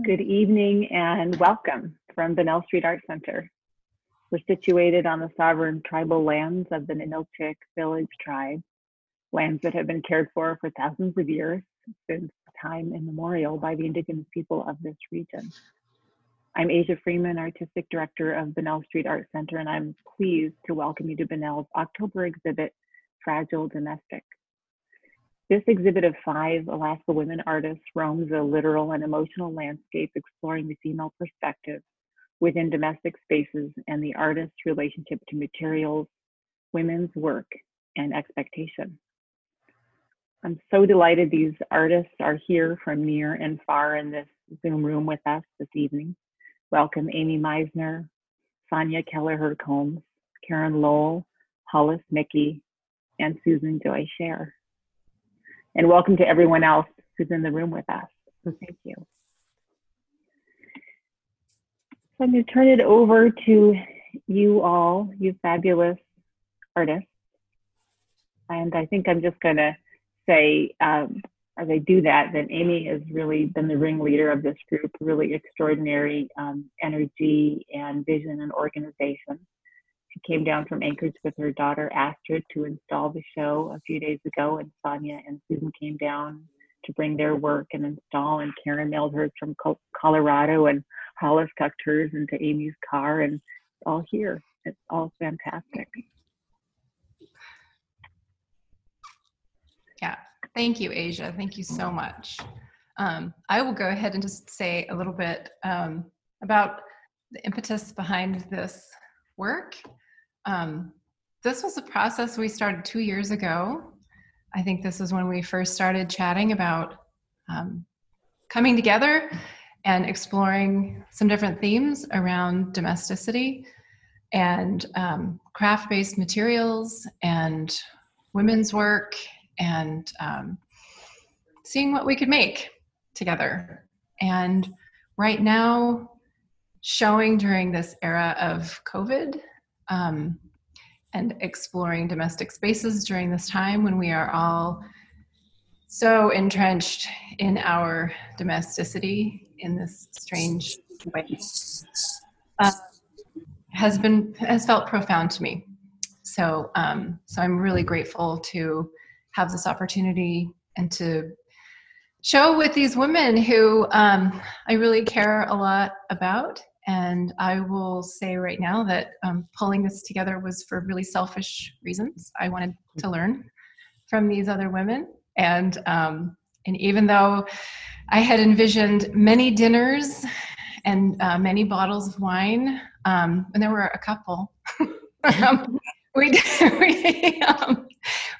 Good evening and welcome from Bunnell Street Art Center. We're situated on the sovereign tribal lands of the Ninilchik Village tribe, lands that have been cared for for thousands of years since time immemorial by the indigenous people of this region. I'm Asia Freeman, Artistic Director of Bunnell Street Art Center, and I'm pleased to welcome you to Bunnell's October exhibit, Fragile Domestic. This exhibit of five Alaska women artists roams a literal and emotional landscape exploring the female perspective within domestic spaces and the artist's relationship to materials, women's work, and expectation. I'm so delighted these artists are here from near and far in this Zoom room with us this evening. Welcome Amy Meissner, Sonya Kelliher Combs, Karen Lowell, Hollis Mickey, and Susan Joy Share and welcome to everyone else who's in the room with us. So thank you. So I'm going to turn it over to you all, you fabulous artists. And I think I'm just going to say, um, as I do that, that Amy has really been the ringleader of this group, really extraordinary um, energy and vision and organization. She came down from Anchorage with her daughter Astrid to install the show a few days ago, and Sonya and Susan came down to bring their work and install. And Karen mailed hers from Colorado, and Hollis tucked hers into Amy's car, and it's all here. It's all fantastic. Yeah, thank you, Asia. Thank you so much. Um, I will go ahead and just say a little bit um, about the impetus behind this work. Um, this was a process we started two years ago. I think this is when we first started chatting about um, coming together and exploring some different themes around domesticity and um, craft based materials and women's work and um, seeing what we could make together. And right now, showing during this era of COVID um, and exploring domestic spaces during this time when we are all so entrenched in our domesticity in this strange way uh, has been has felt profound to me. So um, so i'm really grateful to have this opportunity and to show with these women who um, i really care a lot about and I will say right now that um, pulling this together was for really selfish reasons. I wanted to learn from these other women, and um, and even though I had envisioned many dinners and uh, many bottles of wine, um, and there were a couple. Um, we did, we, um,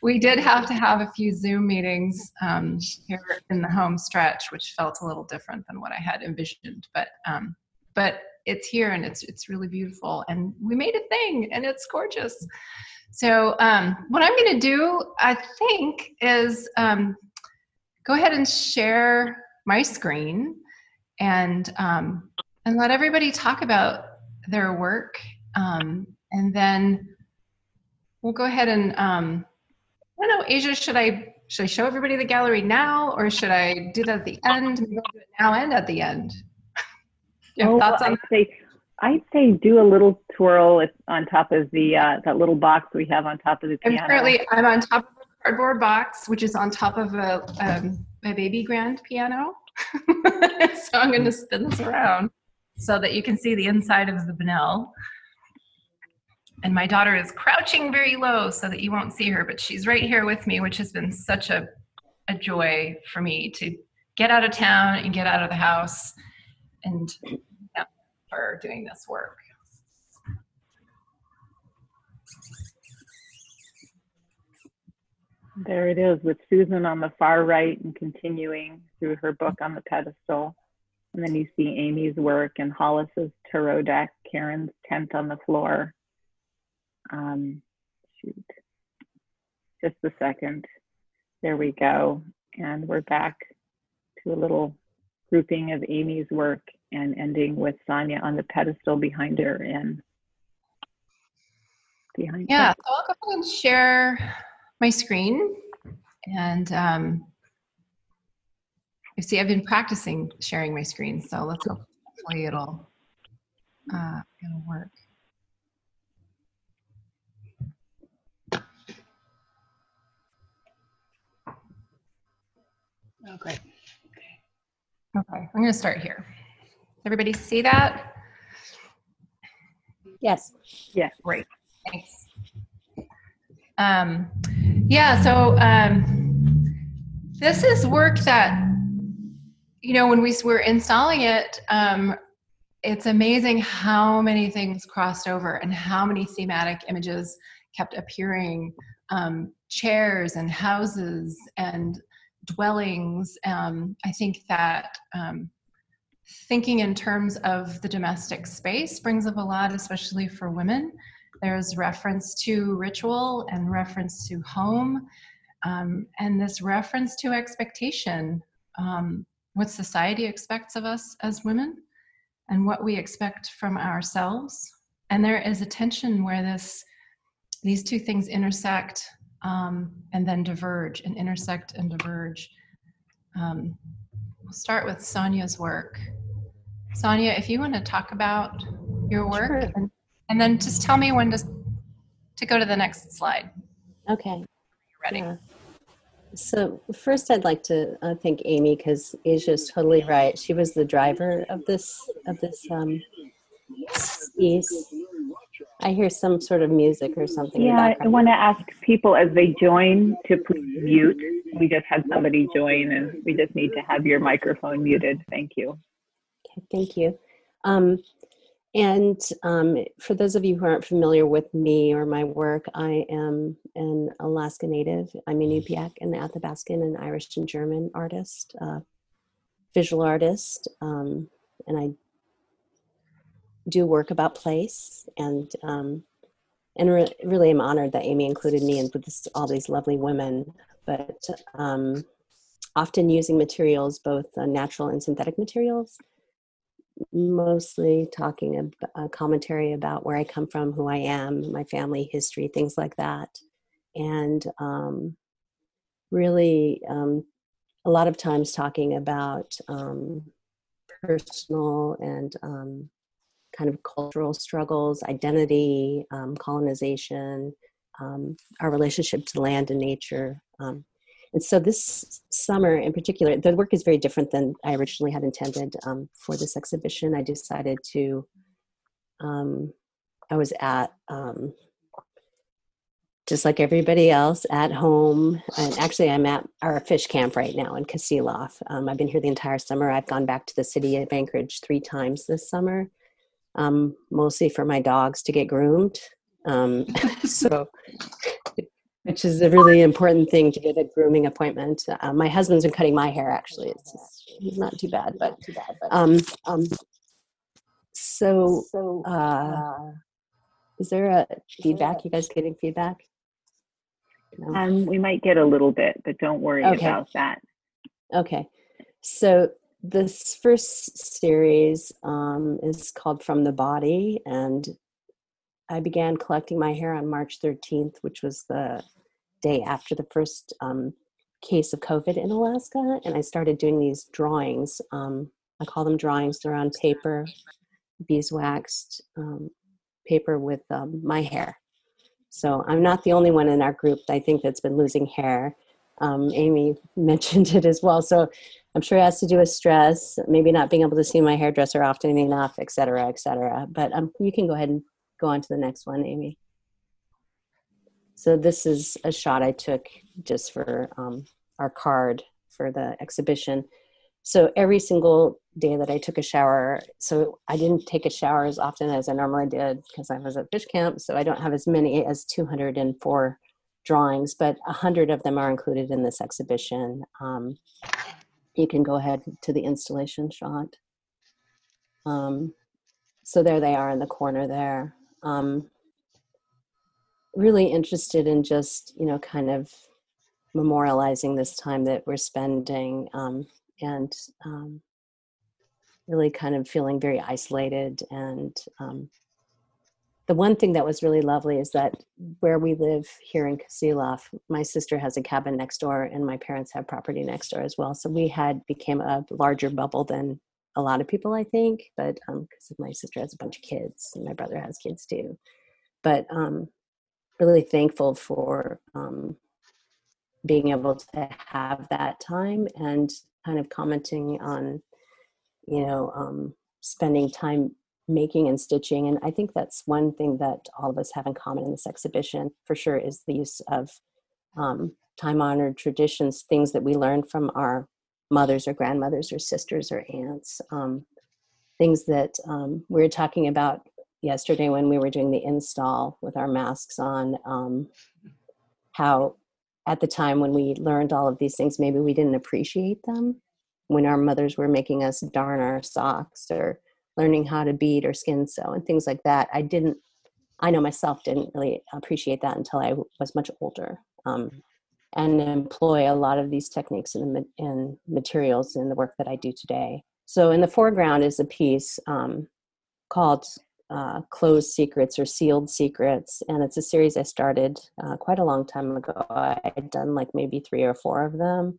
we did have to have a few Zoom meetings um, here in the home stretch, which felt a little different than what I had envisioned. But but it's here and it's it's really beautiful and we made a thing and it's gorgeous. So um, what i'm going to do i think is um, go ahead and share my screen and um, and let everybody talk about their work um, and then we'll go ahead and um, i don't know asia should i should i show everybody the gallery now or should i do that at the end? Now and at the end oh, thoughts on I'd say, I'd say do a little twirl on top of the uh, that little box we have on top of the piano. I'm currently I'm on top of a cardboard box, which is on top of a um, a baby grand piano. so I'm going to spin this around so that you can see the inside of the Bunnell. And my daughter is crouching very low so that you won't see her, but she's right here with me, which has been such a, a joy for me to get out of town and get out of the house and yeah, for doing this work. There it is with Susan on the far right and continuing through her book on the pedestal. And then you see Amy's work and Hollis's tarot deck, Karen's tent on the floor. Um, shoot, just a second. There we go. And we're back to a little grouping of Amy's work and ending with Sonya on the pedestal behind her and behind yeah her. so i'll go ahead and share my screen and um, You see, I've been practicing sharing my screen, so let's hope hopefully it'll, uh, it'll work. Oh, great. Okay, I'm going to start here. Everybody see that? Yes. Yeah. Great, thanks. Um, yeah, so um, this is work that, you know, when we were installing it, um, it's amazing how many things crossed over and how many thematic images kept appearing. Um, chairs and houses and dwellings. Um, I think that um, thinking in terms of the domestic space brings up a lot, especially for women. There's reference to ritual and reference to home, um, and this reference to expectation um, what society expects of us as women, and what we expect from ourselves. And there is a tension where this these two things intersect um, and then diverge and intersect and diverge. Um, we'll start with Sonya's work. Sonya, if you want to talk about your work, Sure. and, and then just tell me when to to go to the next slide. Okay. You're ready. Yeah. So first, I'd like to uh, thank Amy because Asia's totally right. She was the driver of this of this um, piece. I hear some sort of music or something. in the Yeah, I want to ask people as they join to please mute. We just had somebody join and we just need to have your microphone muted. Thank you. Okay, thank you. Um, and um, for those of you who aren't familiar with me or my work, I am an Alaska Native. I'm a Inupiaq and Athabascan and Irish and German artist, uh, visual artist, um, and I do work about place. And um, and re- really, I'm honored that Amy included me and with this, all these lovely women. But um, often using materials, both uh, natural and synthetic materials mostly talking a, a commentary about where I come from, who I am, my family history, things like that, and um, really um, a lot of times talking about um, personal and um, kind of cultural struggles, identity, um, colonization, um, our relationship to land and nature. Um, and so this summer in particular, the work is very different than I originally had intended um, for this exhibition. I decided to, um, I was at, um, just like everybody else, at home. And actually, I'm at our fish camp right now in Kasilof. Um, I've been here the entire summer. I've gone back to the city of Anchorage three times this summer, um, mostly for my dogs to get groomed. Um, so which is a really important thing to get a grooming appointment. Uh, my husband's been cutting my hair actually. It's just, he's not too bad, but too bad. But, um, um, so, uh, is there a feedback? You guys getting feedback? No? Um, we might get a little bit, but don't worry Okay. about that. Okay. So this first series um, is called From the Body, and I began collecting my hair on March 13th, which was the day after the first um, case of COVID in Alaska. And I started doing these drawings. Um, I call them drawings. They're on paper, beeswaxed um, paper with um, my hair. So I'm not the only one in our group, I think, that's been losing hair. Um, Amy mentioned it as well. So I'm sure it has to do with stress, maybe not being able to see my hairdresser often enough, et cetera, et cetera. But um, you can go ahead and go on to the next one, Amy. So this is a shot I took just for um, our card for the exhibition. So every single day that I took a shower, so I didn't take a shower as often as I normally did because I was at fish camp. So I don't have as many as 204 drawings, but a 100 of them are included in this exhibition. Um, you can go ahead to the installation shot. Um, so there they are in the corner there. Um, really interested in just, you know, kind of memorializing this time that we're spending um, and um, really kind of feeling very isolated and um, the one thing that was really lovely is that where we live here in Kasilof, my sister has a cabin next door, and my parents have property next door as well. So we had became a larger bubble than a lot of people, I think. But because um, my sister has a bunch of kids, and my brother has kids too. But um, really thankful for um, being able to have that time and kind of commenting on, you know, um, spending time making and stitching. And I think that's one thing that all of us have in common in this exhibition for sure is the use of um, time honored traditions, things that we learned from our mothers or grandmothers or sisters or aunts, um, things that um, we were talking about yesterday when we were doing the install with our masks on, um, how at the time when we learned all of these things, maybe we didn't appreciate them when our mothers were making us darn our socks or learning how to bead or skin sew and things like that. I didn't, I know myself didn't really appreciate that until I was much older. Um, and employ a lot of these techniques and, and materials in the work that I do today. So, in the foreground is a piece um, called uh, Closed Secrets or Sealed Secrets, and it's a series I started uh, quite a long time ago. I had done like maybe three or four of them,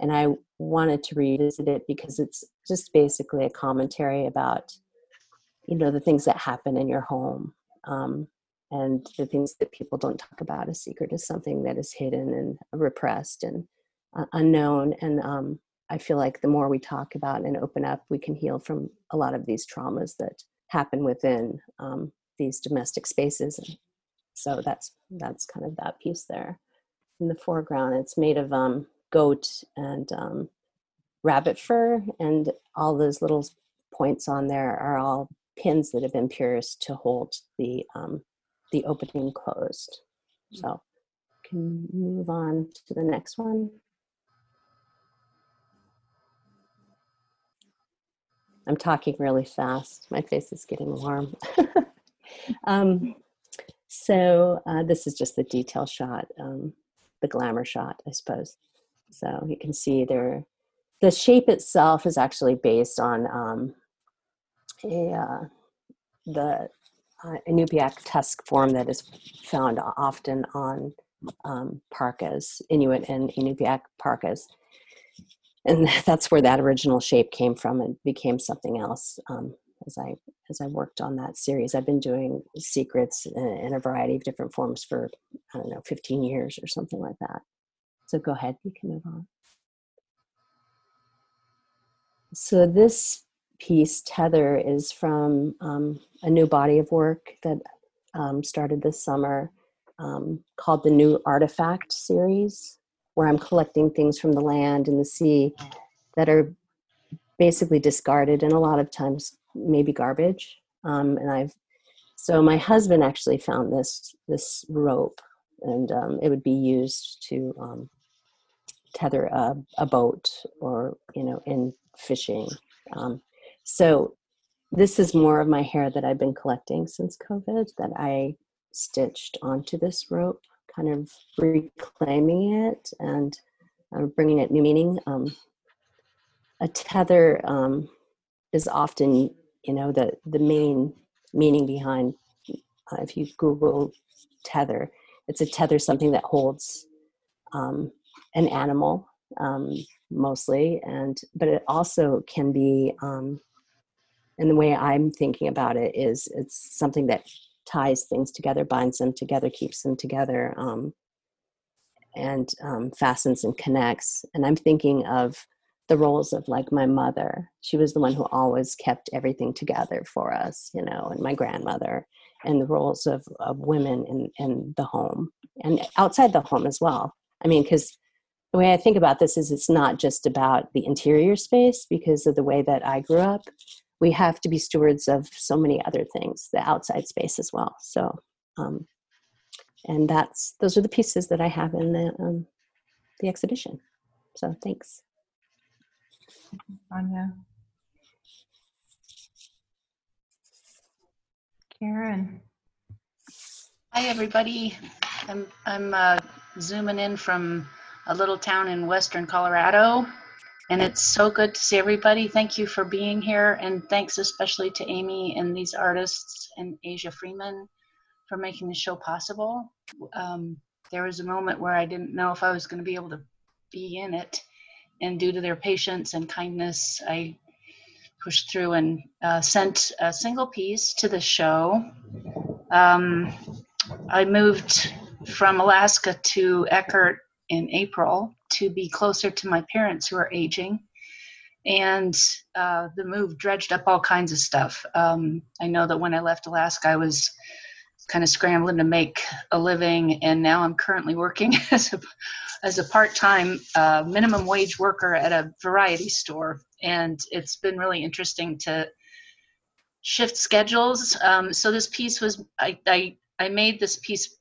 and I wanted to revisit it because it's just basically a commentary about you know the things that happen in your home um, and the things that people don't talk about. A secret is something that is hidden and repressed and uh, unknown and um, i feel like the more we talk about and open up we can heal from a lot of these traumas that happen within um, these domestic spaces and so that's that's kind of that piece there. In the foreground it's made of um, goat and um, rabbit fur, and all those little points on there are all pins that have been pierced to hold the um, the opening closed. So can move on to the next one. I'm talking really fast. My face is getting warm. um, so uh, this is just the detail shot, um, the glamour shot, I suppose. So you can see there, the shape itself is actually based on um, a, uh, the uh, Inupiaq tusk form that is found often on um, parkas, Inuit and Inupiaq parkas. And that's where that original shape came from and became something else um, as I as I worked on that series. I've been doing secrets in, in a variety of different forms for I don't know 15 years or something like that. So go ahead, you can move on. So this piece, Tether, is from um, a new body of work that um, started this summer um, called the New Artifact series, where I'm collecting things from the land and the sea that are basically discarded and a lot of times maybe garbage. Um, and I've so my husband actually found this this rope, and um, it would be used to um, tether a, a boat or you know in fishing um, so this is more of my hair that i've been collecting since covid that i stitched onto this rope kind of reclaiming it and uh, bringing it new meaning um, a tether um, is often you know the the main meaning behind uh, if you google tether it's a tether something that holds um, an animal um, mostly and but it also can be um, and the way i'm thinking about it is it's something that ties things together binds them together keeps them together um, and um, fastens and connects and i'm thinking of the roles of like my mother. She was the one who always kept everything together for us you know and my grandmother and the roles of, of women in, in the home and outside the home as well. I mean because the way I think about this is it's not just about the interior space because of the way that I grew up. We have to be stewards of so many other things, the outside space as well. So, um, and that's those are the pieces that I have in the um, the exhibition. So, thanks. Anya. Karen. Hi, everybody. I'm I'm uh, zooming in from a little town in western Colorado. And it's so good to see everybody. Thank you for being here. And thanks especially to Amy and these artists and Asia Freeman for making the show possible. Um, there was a moment where I didn't know if I was going to be able to be in it, and due to their patience and kindness, I pushed through and uh, sent a single piece to the show. Um, I moved from Alaska to Eckert in April to be closer to my parents who are aging. And uh, the move dredged up all kinds of stuff. Um, I know that when I left Alaska, I was kind of scrambling to make a living, and now I'm currently working as a as a part-time uh, minimum wage worker at a variety store, and it's been really interesting to shift schedules. Um, so this piece was I, I I made this piece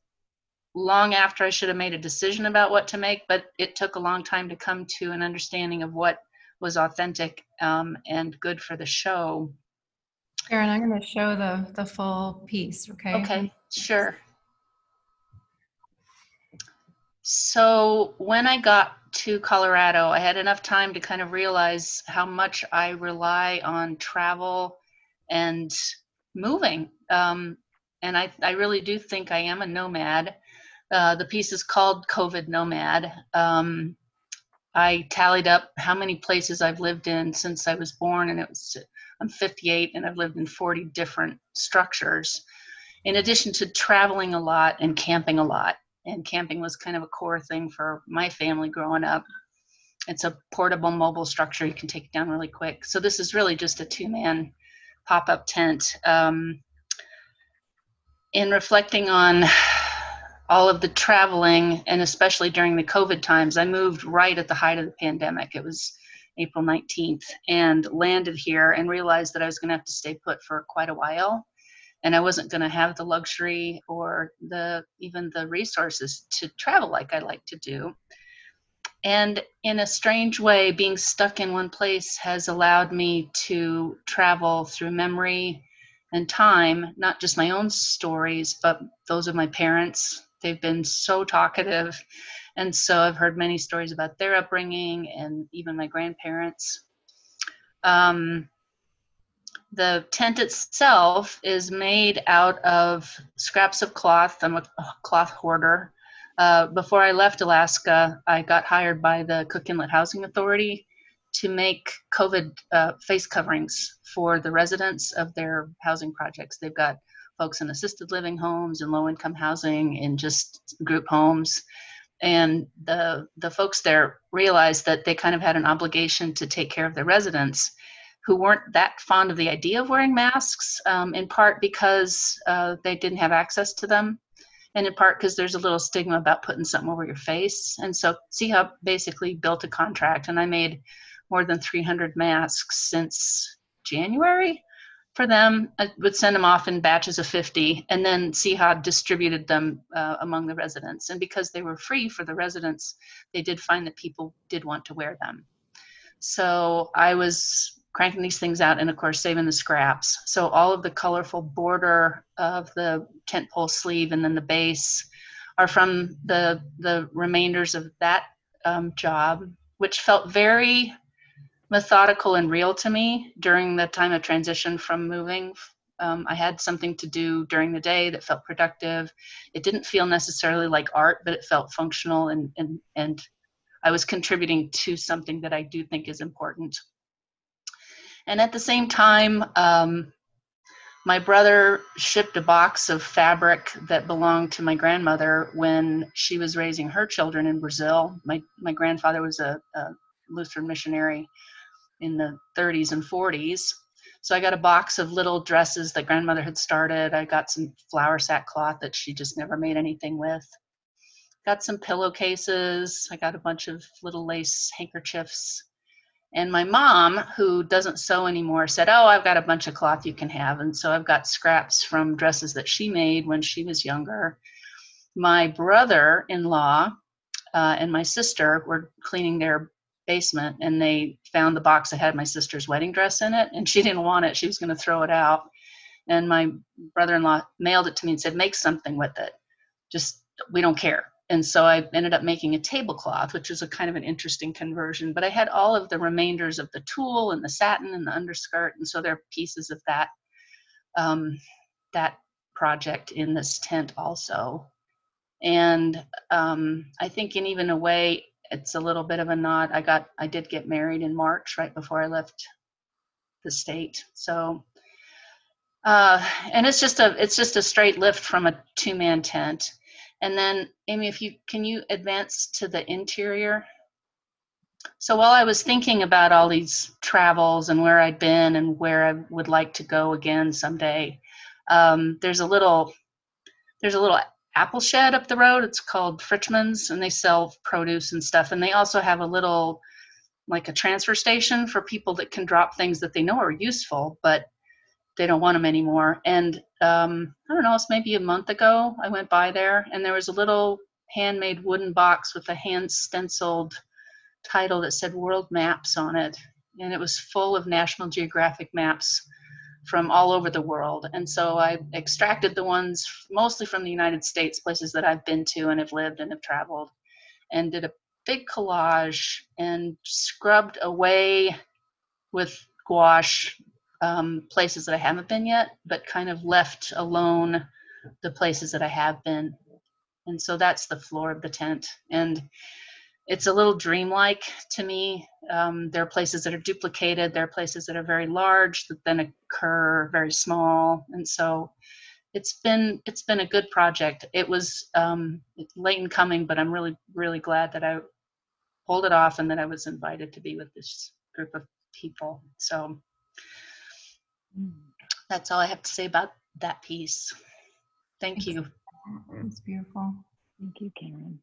long after I should have made a decision about what to make, but it took a long time to come to an understanding of what was authentic um, and good for the show. Karen, I'm going to show the the full piece. Okay. Okay, sure. So when I got to Colorado, I had enough time to kind of realize how much I rely on travel and moving. Um, and I, I really do think I am a nomad. Uh, the piece is called COVID Nomad. Um, I tallied up how many places I've lived in since I was born, and it was I'm 58, and I've lived in 40 different structures. In addition to traveling a lot and camping a lot, and camping was kind of a core thing for my family growing up. It's a portable mobile structure; you can take down really quick. So this is really just a two-man pop-up tent. Um, in reflecting on all of the traveling and especially during the covid times i moved right at the height of the pandemic it was april 19th and landed here and realized that i was going to have to stay put for quite a while and i wasn't going to have the luxury or the even the resources to travel like i like to do and in a strange way being stuck in one place has allowed me to travel through memory and time, not just my own stories, but those of my parents. They've been so talkative. And so I've heard many stories about their upbringing and even my grandparents. Um, the tent itself is made out of scraps of cloth. I'm a cloth hoarder. Uh, before I left Alaska, I got hired by the Cook Inlet Housing Authority to make COVID uh, face coverings for the residents of their housing projects. They've got folks in assisted living homes and low income housing and just group homes. And the the folks there realized that they kind of had an obligation to take care of their residents who weren't that fond of the idea of wearing masks, um, in part because uh, they didn't have access to them, and in part because there's a little stigma about putting something over your face. And so CHUB basically built a contract, and I made more than 300 masks since January for them. I would send them off in batches of 50 and then CHUB distributed them uh, among the residents. And because they were free for the residents, they did find that people did want to wear them. So I was cranking these things out and of course saving the scraps. So all of the colorful border of the tent pole sleeve and then the base are from the the remainders of that um, job, which felt very methodical and real to me during the time of transition from moving. Um, I had something to do during the day that felt productive. It didn't feel necessarily like art, but it felt functional and and and I was contributing to something that I do think is important. And at the same time, um, my brother shipped a box of fabric that belonged to my grandmother when she was raising her children in Brazil. My my grandfather was a, a Lutheran missionary in the 30s and 40s. So I got a box of little dresses that grandmother had started. I got some flour sack cloth that she just never made anything with. Got some pillowcases. I got a bunch of little lace handkerchiefs. And my mom, who doesn't sew anymore, said, Oh, I've got a bunch of cloth you can have. And so I've got scraps from dresses that she made when she was younger. My brother in law uh, and my sister were cleaning their basement and they found the box that had my sister's wedding dress in it and she didn't want it. She was going to throw it out. And my brother-in-law mailed it to me and said make something with it. Just we don't care. And so i ended up making a tablecloth which was a kind of an interesting conversion but i had all of the remainders of the tulle and the satin and the underskirt and so there are pieces of that um, that project in this tent also. And um, I think in even a way, it's a little bit of a nod. I got, I did get married in March, right before I left the state. So, uh, and it's just a, it's just a straight lift from a two-man tent. And then, Amy, if you can you advance to the interior? So while I was thinking about all these travels and where I'd been and where I would like to go again someday, um, there's a little there's a little apple shed up the road. It's called Fritchman's, and they sell produce and stuff. And they also have a little like a transfer station for people that can drop things that they know are useful, but they don't want them anymore. And um, I don't know, it's maybe a month ago I went by there, and there was a little handmade wooden box with a hand stenciled title that said World Maps on it, and it was full of National Geographic maps from all over the world. And so I extracted the ones mostly from the United States, places that I've been to and have lived and have traveled, and did a big collage and scrubbed away with gouache um, places that I haven't been yet, but kind of left alone the places that I have been. And so that's the floor of the tent. And it's a little dreamlike to me. Um, there are places that are duplicated. There are places that are very large that then occur very small, and so it's been it's been a good project. It was um, late in coming, but I'm really really glad that I pulled it off and that I was invited to be with this group of people. So that's all I have to say about that piece. Thank you. It's beautiful. Thank you, Karen.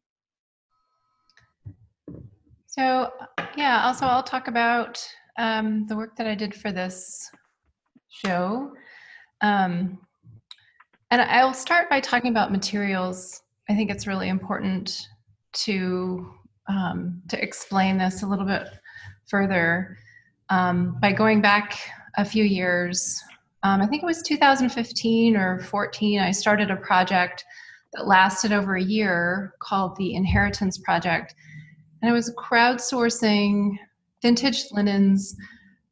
So, yeah, also I'll talk about um, the work that I did for this show. Um, and I'll start by talking about materials. I think it's really important to um, to explain this a little bit further um, by going back a few years. Um, I think it was 2015 or 14. I started a project that lasted over a year called the Inheritance Project and I was crowdsourcing vintage linens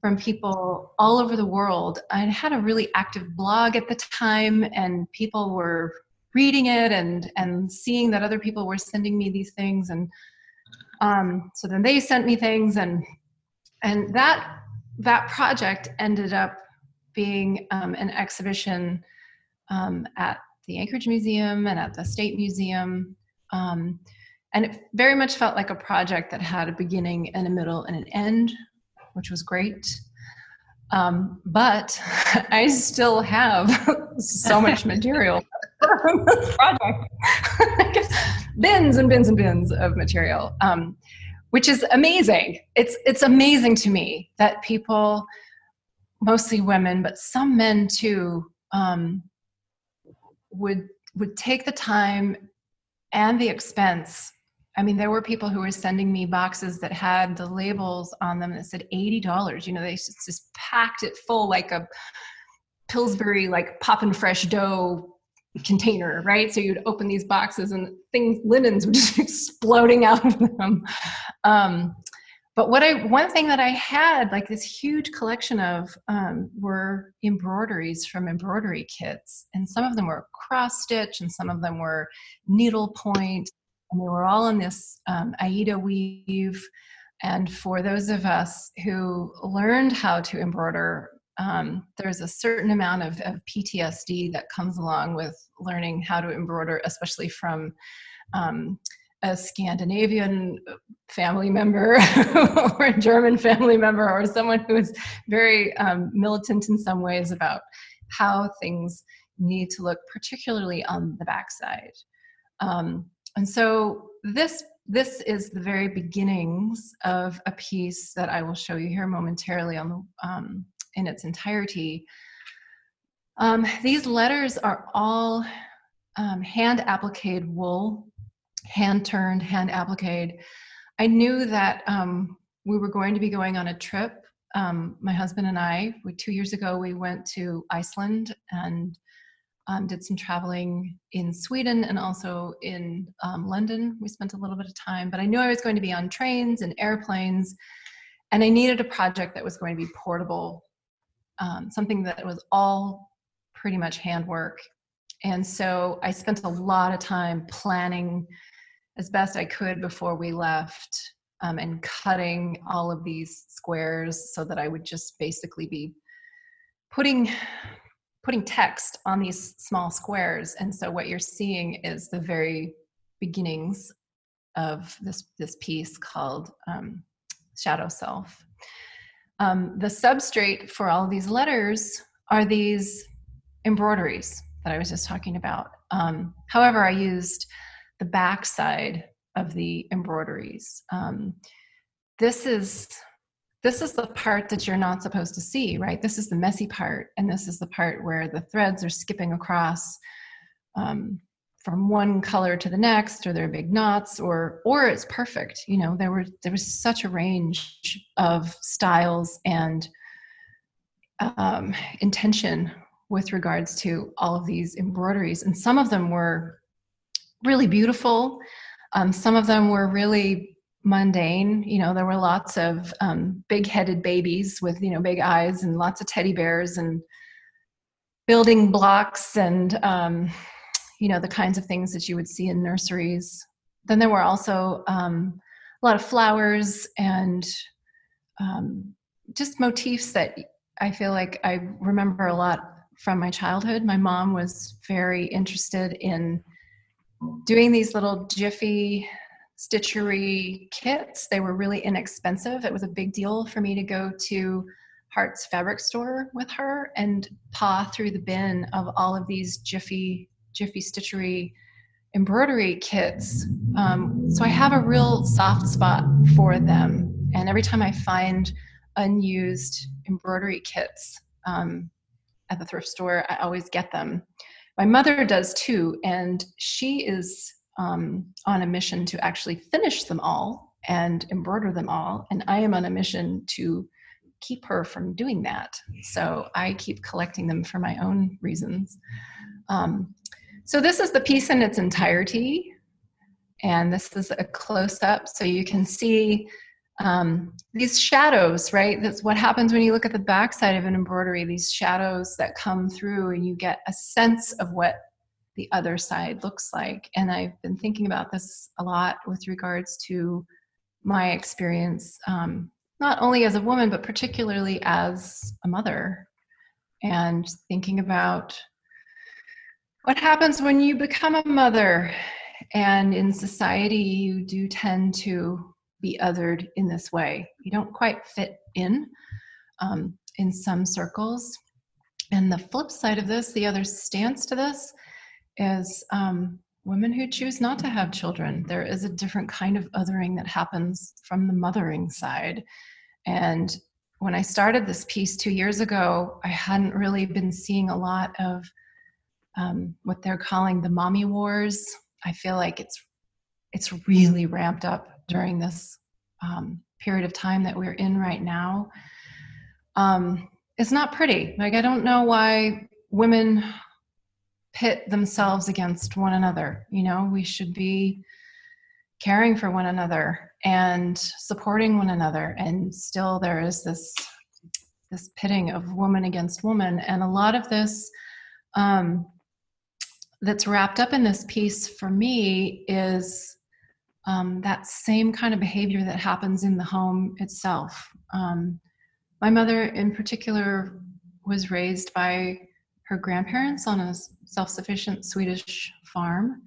from people all over the world. I had a really active blog at the time, and people were reading it and and seeing that other people were sending me these things, and um, so then they sent me things, and and that that project ended up being um, an exhibition um, at the Anchorage Museum and at the State Museum. Um, and it very much felt like a project that had a beginning and a middle and an end, which was great. Um, but I still have so much material from this project. bins and bins and bins of material, um, which is amazing. It's it's amazing to me that people, mostly women, but some men too, um, would would take the time and the expense I mean, there were people who were sending me boxes that had the labels on them that said $80. You know, they just, just packed it full like a Pillsbury, like poppin' fresh dough container, right? So you'd open these boxes and things, linens were just exploding out of them. Um, but what I, one thing that I had, like this huge collection of, um, were embroideries from embroidery kits. And some of them were cross stitch and some of them were needlepoint and they were all in this um, Aida weave. And for those of us who learned how to embroider, um, there's a certain amount of, of, PTSD that comes along with learning how to embroider, especially from um, a Scandinavian family member or a German family member or someone who is very um, militant in some ways about how things need to look, particularly on the backside. Um, and so this this is the very beginnings of a piece that I will show you here momentarily on the, um, in its entirety. Um, these letters are all um, hand appliqued wool, hand turned, hand appliqued. I knew that um, we were going to be going on a trip. Um, my husband and I, we, two years ago, we went to Iceland and um, did some traveling in Sweden and also in um, London. We spent a little bit of time, but I knew I was going to be on trains and airplanes, and I needed a project that was going to be portable, um, something that was all pretty much handwork. and so I spent a lot of time planning as best I could before we left um, and cutting all of these squares so that I would just basically be putting putting text on these small squares. And so what you're seeing is the very beginnings of this this piece called um, shadow self. Um, the substrate for all these letters are these embroideries that i was just talking about. Um, however i used the back side of the embroideries. Um, this is this is the part that you're not supposed to see, right? This is the messy part, and this is the part where the threads are skipping across um, from one color to the next, or there are big knots, or or it's perfect. You know, there were there was such a range of styles and um, intention with regards to all of these embroideries, and some of them were really beautiful. Um, some of them were really mundane. You know, there were lots of um, big-headed babies with you know big eyes and lots of teddy bears and building blocks and um, you know the kinds of things that you would see in nurseries. Then there were also um, a lot of flowers and um, just motifs that I feel like I remember a lot from my childhood. My mom was very interested in doing these little jiffy stitchery kits. They were really inexpensive. It was a big deal for me to go to Hart's fabric store with her and paw through the bin of all of these jiffy jiffy stitchery embroidery kits. Um, so I have a real soft spot for them. And every time I find unused embroidery kits um, at the thrift store, I always get them. My mother does too, and she is um, on a mission to actually finish them all and embroider them all. And I am on a mission to keep her from doing that. So I keep collecting them for my own reasons. Um, so this is the piece in its entirety. And this is a close up so you can see um, these shadows, right? That's what happens when you look at the backside of an embroidery, these shadows that come through, and you get a sense of what the other side looks like. And I've been thinking about this a lot with regards to my experience, um, not only as a woman, but particularly as a mother, and thinking about what happens when you become a mother. And in society, you do tend to be othered in this way. You don't quite fit in um, in some circles. And the flip side of this, the other stance to this, is um, women who choose not to have children. There is a different kind of othering that happens from the mothering side. And when I started this piece two years ago, I hadn't really been seeing a lot of um, what they're calling the mommy wars. I feel like it's it's really ramped up during this um, period of time that we're in right now. Um, it's not pretty. Like I don't know why women pit themselves against one another. You know, we should be caring for one another and supporting one another. And still, there is this this pitting of woman against woman, and a lot of this um, that's wrapped up in this piece for me is um, that same kind of behavior that happens in the home itself. Um, my mother, in particular, was raised by her grandparents on a self sufficient Swedish farm.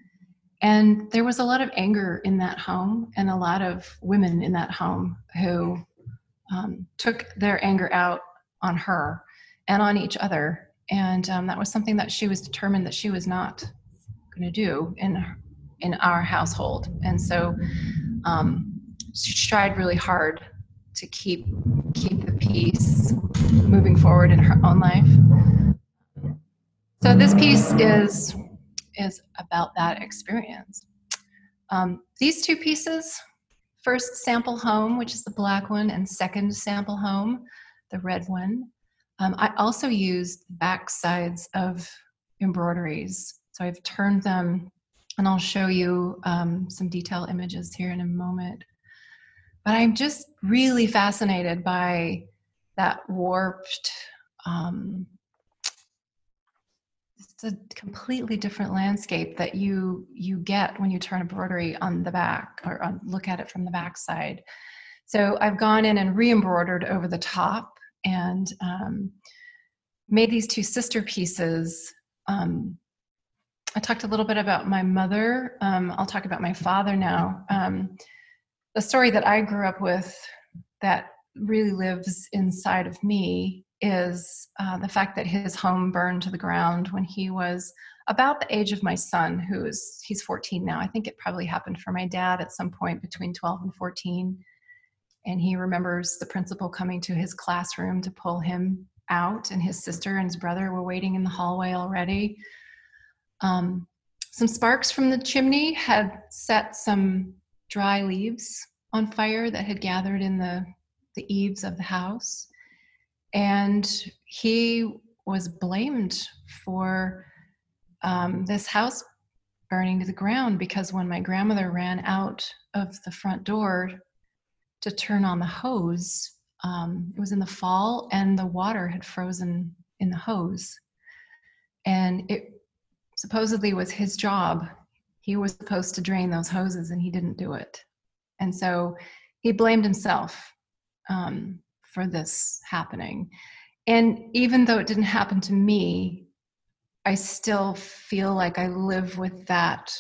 And there was a lot of anger in that home, and a lot of women in that home who um, took their anger out on her and on each other. And um, that was something that she was determined that she was not going to do in in our household. And so um, she tried really hard to keep keep the peace moving forward in her own life. So this piece is is about that experience. Um, these two pieces, first sample home, which is the black one, and second sample home, the red one. Um, I also used back sides of embroideries. So I've turned them, and I'll show you um, some detail images here in a moment. But I'm just really fascinated by that warped um, it's a completely different landscape that you you get when you turn a broderie on the back or on, look at it from the back side. So I've gone in and re-embroidered over the top and um, made these two sister pieces. Um, I talked a little bit about my mother. Um, I'll talk about my father now. Um, the story that I grew up with that really lives inside of me is uh, the fact that his home burned to the ground when he was about the age of my son, who is he's 14 now. I think it probably happened for my dad at some point between 12 and 14. And he remembers the principal coming to his classroom to pull him out, and his sister and his brother were waiting in the hallway already. Um, some sparks from the chimney had set some dry leaves on fire that had gathered in the, the eaves of the house. And he was blamed for um, this house burning to the ground because when my grandmother ran out of the front door to turn on the hose, um, it was in the fall and the water had frozen in the hose. And it supposedly was his job. He was supposed to drain those hoses and he didn't do it. And so he blamed himself um, for this happening. And even though it didn't happen to me, I still feel like I live with that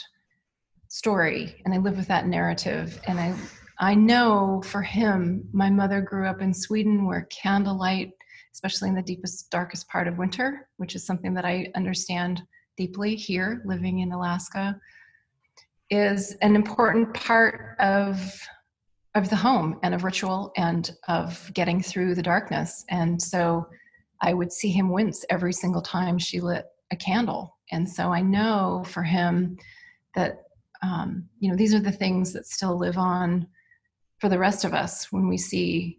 story and I live with that narrative. And I, I know for him, my mother grew up in Sweden where candlelight, especially in the deepest, darkest part of winter, which is something that I understand deeply here living in Alaska, is an important part of of the home and of ritual and of getting through the darkness. And so I would see him wince every single time she lit a candle. And so I know for him that um, you know these are the things that still live on for the rest of us when we see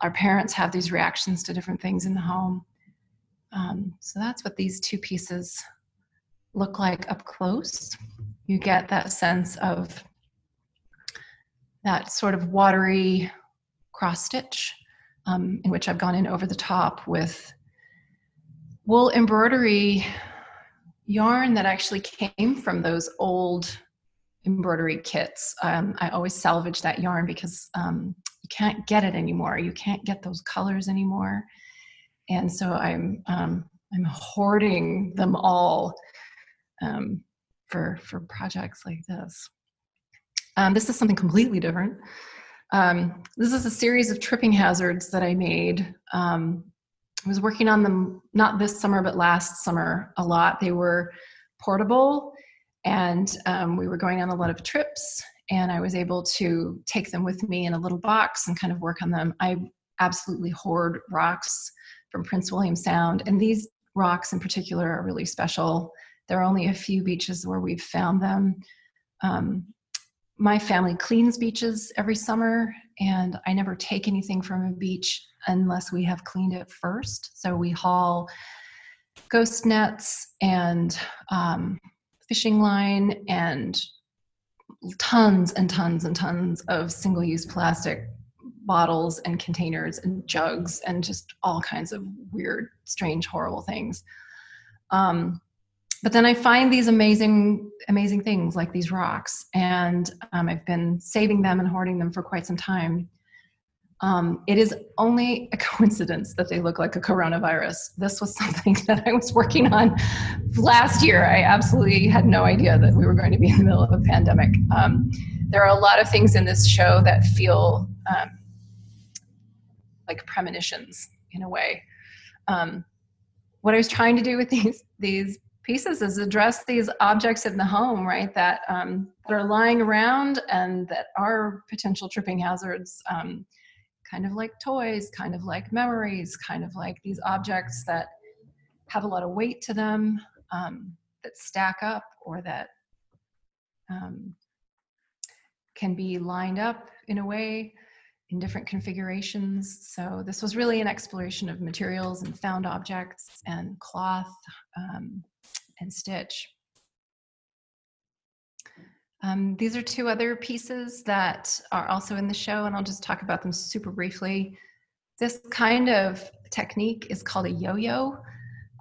our parents have these reactions to different things in the home. Um, so that's what these two pieces look like up close you get that sense of that sort of watery cross stitch um, in which I've gone in over the top with wool embroidery yarn that actually came from those old embroidery kits. Um, I always salvage that yarn because um, you can't get it anymore. You can't get those colors anymore, and so I'm um, I'm hoarding them all um, for for projects like this. Um, this is something completely different. Um, this is a series of tripping hazards that I made. Um, I was working on them not this summer but last summer a lot. They were portable, and um, we were going on a lot of trips. And I was able to take them with me in a little box and kind of work on them. I absolutely hoard rocks from Prince William Sound, and these rocks in particular are really special. There are only a few beaches where we've found them. Um, my family cleans beaches every summer, and I never take anything from a beach unless we have cleaned it first. So we haul ghost nets and um, fishing line and tons and tons and tons of single use plastic bottles and containers and jugs and just all kinds of weird, strange, horrible things. Um, but then I find these amazing, amazing things like these rocks, and um, I've been saving them and hoarding them for quite some time. Um, it is only a coincidence that they look like a coronavirus. This was something that I was working on last year. I absolutely had no idea that we were going to be in the middle of a pandemic. Um, there are a lot of things in this show that feel um, like premonitions in a way. Um, what I was trying to do with these these pieces is address these objects in the home, right, that, um, that are lying around and that are potential tripping hazards, um, kind of like toys, kind of like memories, kind of like these objects that have a lot of weight to them, um, that stack up or that um, can be lined up in a way in different configurations. So this was really an exploration of materials and found objects and cloth, um, and stitch. Um, these are two other pieces that are also in the show, and I'll just talk about them super briefly. This kind of technique is called a yo-yo.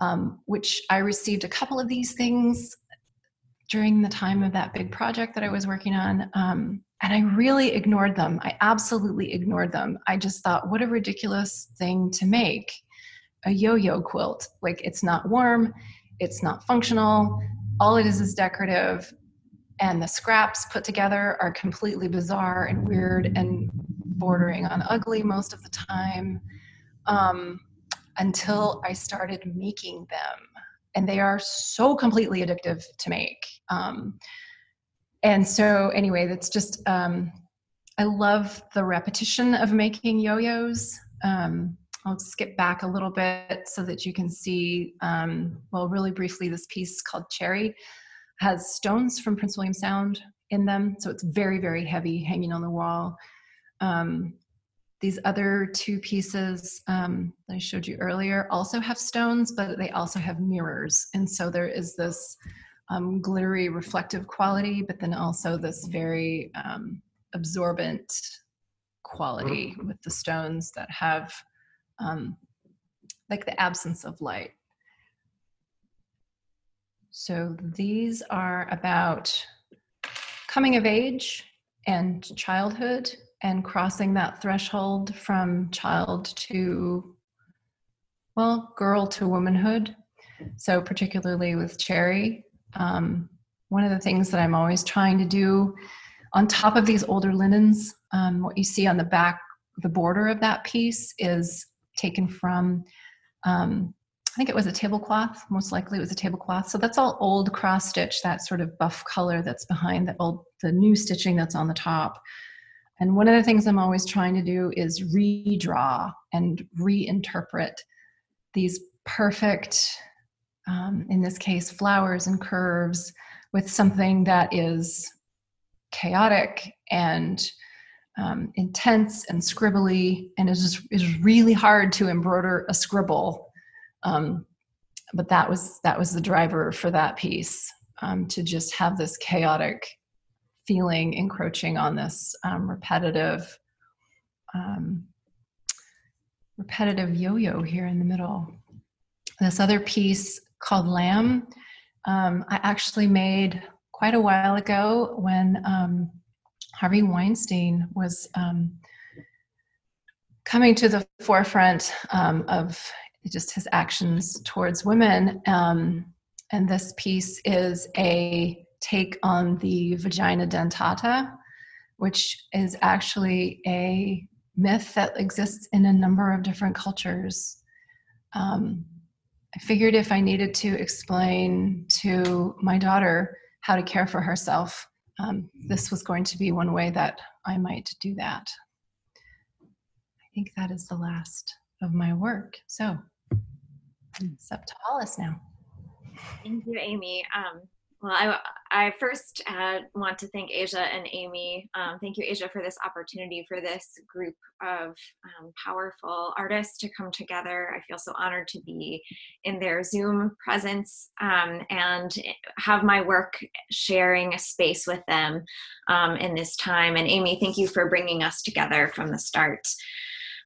um, which I received a couple of these things during the time of that big project that I was working on. Um, and I really ignored them. I absolutely ignored them. I just thought, what a ridiculous thing to make a yo yo quilt. Like, it's not warm, it's not functional, all it is is decorative. And the scraps put together are completely bizarre and weird and bordering on ugly most of the time um, until I started making them. And they are so completely addictive to make. Um, and so, anyway, that's just, um, I love the repetition of making yo yo's. Um, I'll skip back a little bit so that you can see, um, well, really briefly, this piece called Cherry has stones from Prince William Sound in them. So it's very, very heavy hanging on the wall. Um, these other two pieces um, that I showed you earlier also have stones, but they also have mirrors. And so there is this um, glittery reflective quality, but then also this very um, absorbent quality with the stones that have um, like the absence of light. So these are about coming of age and childhood and crossing that threshold from child to, well, girl to womanhood. So, particularly with Cherry, um, one of the things that I'm always trying to do on top of these older linens, um, what you see on the back, the border of that piece is taken from, um, I think it was a tablecloth, most likely it was a tablecloth. So that's all old cross stitch, that sort of buff color that's behind the old, the new stitching that's on the top. And one of the things I'm always trying to do is redraw and reinterpret these perfect, um, in this case, flowers and curves with something that is chaotic and um, intense and scribbly, and it is, it is really hard to embroider a scribble. Um, but that was that was the driver for that piece um, to just have this chaotic feeling encroaching on this um, repetitive um, repetitive yo-yo here in the middle this other piece called lamb um, i actually made quite a while ago when harvey weinstein was um, coming to the forefront um, of just his actions towards women and this piece is a take on the vagina dentata, which is actually a myth that exists in a number of different cultures. Um, I figured if I needed to explain to my daughter how to care for herself, um, this was going to be one way that I might do that. I think that is the last of my work. So, it's up to Hollis now. Thank you, Amy. Um, well, I, I first uh, want to thank Asia and Amy. Um, thank you, Asia, for this opportunity for this group of um, powerful artists to come together. I feel so honored to be in their Zoom presence um, and have my work sharing a space with them um, in this time. And Amy, thank you for bringing us together from the start.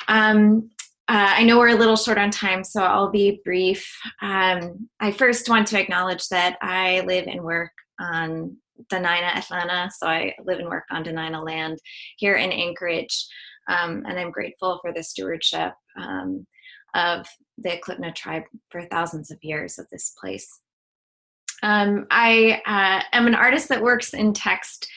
Um, uh, I know we're a little short on time, so I'll be brief. Um, I first want to acknowledge that I live and work on Dena'ina Ełnena, so I live and work on Dena'ina land here in Anchorage, um, and I'm grateful for the stewardship um, of the Eklutna tribe for thousands of years of this place. Um, I uh, am an artist that works in text,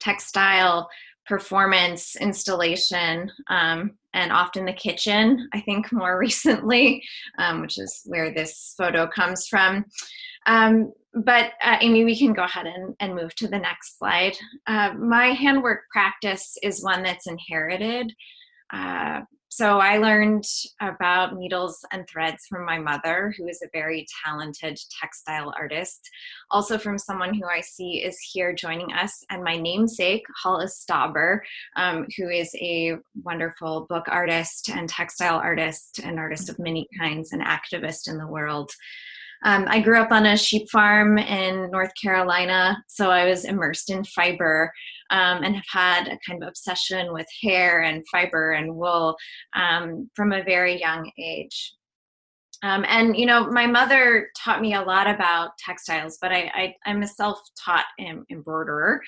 textile, performance, installation, um, and often the kitchen, I think more recently, um, which is where this photo comes from. Um, but uh, Amy, we can go ahead and, and move to the next slide. Uh, my handwork practice is one that's inherited. Uh, so I learned about needles and threads from my mother, who is a very talented textile artist. Also from someone who I see is here joining us, and my namesake, Hollis Stauber, um, who is a wonderful book artist and textile artist, an artist of many kinds, and activist in the world. Um, I grew up on a sheep farm in North Carolina, so I was immersed in fiber um, and have had a kind of obsession with hair and fiber and wool um, from a very young age. Um, and you know, my mother taught me a lot about textiles, but I, I am a self-taught embroiderer,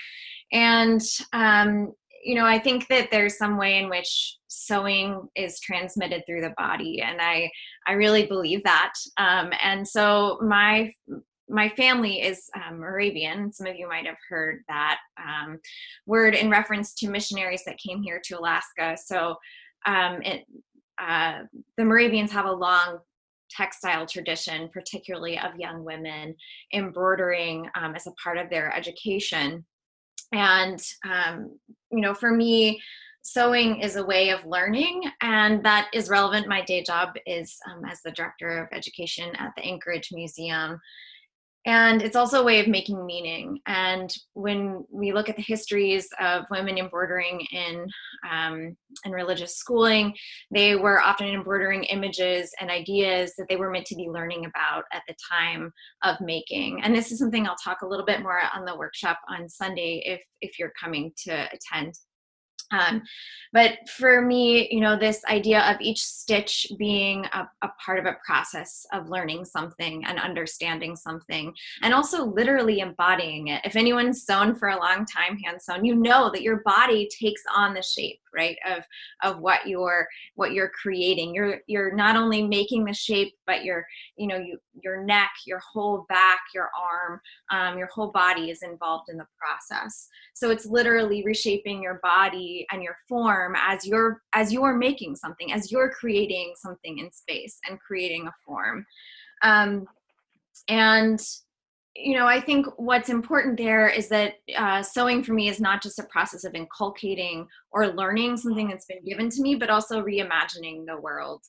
and um, you know, I think that there's some way in which sewing is transmitted through the body, and I I really believe that. Um, and so my my family is um, Moravian. Some of you might have heard that um, word in reference to missionaries that came here to Alaska. So um, it, uh, the Moravians have a long textile tradition, particularly of young women embroidering um, as a part of their education. And, um, you know, for me, sewing is a way of learning, and that is relevant. My day job is um, as the director of education at the Anchorage Museum and it's also a way of making meaning. And when we look at the histories of women embroidering in um, in religious schooling they were often embroidering images and ideas that they were meant to be learning about at the time of making. And this is something i'll talk a little bit more on the workshop on sunday if if you're coming to attend um, but for me, you know, this idea of each stitch being a, a, part of a process of learning something and understanding something, and also literally embodying it. If anyone's sewn for a long time, hand sewn, you know that your body takes on the shape right of of what you're what you're creating you're you're not only making the shape but your you know you your neck your whole back your arm um, your whole body is involved in the process so it's literally reshaping your body and your form as you're as you're making something as you're creating something in space and creating a form. Um, and you know, I think what's important there is that uh, sewing for me is not just a process of inculcating or learning something that's been given to me, but also reimagining the world.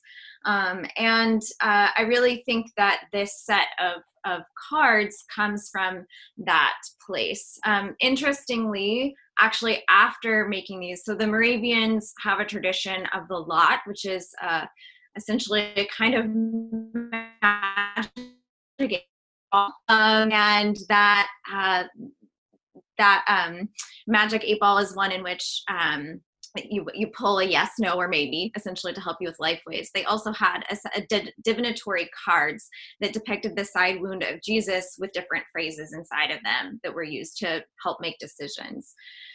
Um, and uh, I really think that this set of of cards comes from that place. Um, interestingly, actually, after making these, so the Moravians have a tradition of the lot, which is uh, essentially a kind of magic um, and that uh, that um, magic eight ball is one in which um, you you pull a yes, no, or maybe essentially to help you with life ways. They also had a, a divinatory cards that depicted the side wound of Jesus with different phrases inside of them that were used to help make decisions.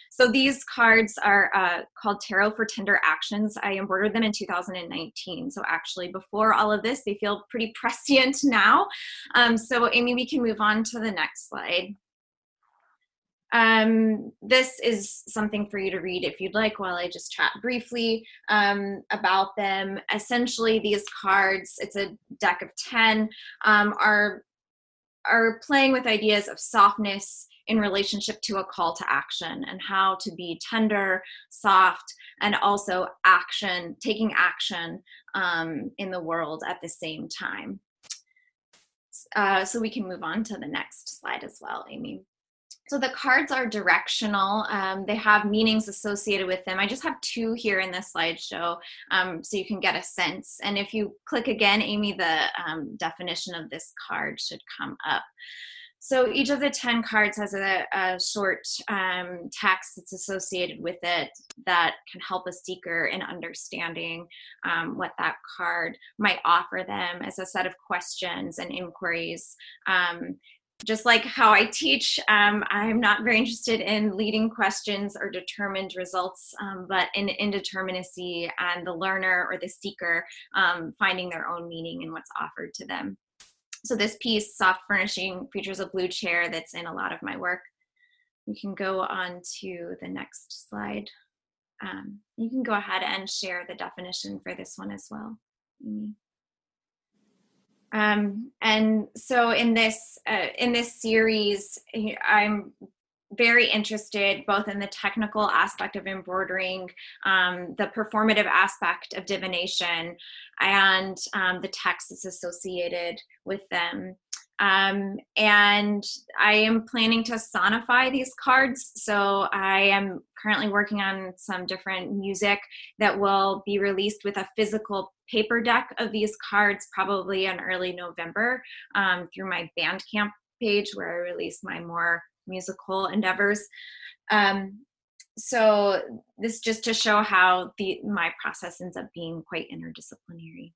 So these cards are uh, called Tarot for Tender Actions. I embroidered them in 2019. So actually, before all of this, they feel pretty prescient now. Um, so Amy, we can move on to the next slide. Um, this is something for you to read if you'd like while I just chat briefly um, about them. Essentially, these cards, it's a deck of 10, um, are, are playing with ideas of softness, in relationship to a call to action and how to be tender, soft, and also action, taking action um, in the world at the same time. Uh, so we can move on to the next slide as well, Amy. So the cards are directional. Um, they have meanings associated with them. I just have two here in this slideshow um, so you can get a sense. And if you click again, Amy, the um, definition of this card should come up. So each of the 10 cards has a, a short um, text that's associated with it that can help a seeker in understanding um, what that card might offer them as a set of questions and inquiries. Um, just like how I teach, um, I'm not very interested in leading questions or determined results, um, but in indeterminacy and the learner or the seeker um, finding their own meaning in what's offered to them. So this piece, soft furnishing, features a blue chair that's in a lot of my work. We can go on to the next slide. Um, you can go ahead and share the definition for this one as well. Um, and so in this uh, in this series, I'm very interested both in the technical aspect of embroidering, um, the performative aspect of divination, and um, the text that's associated with them. Um, and I am planning to sonify these cards. So I am currently working on some different music that will be released with a physical paper deck of these cards probably in early November um, through my Bandcamp page where I release my more musical endeavors. Um, so this just to show how the my process ends up being quite interdisciplinary.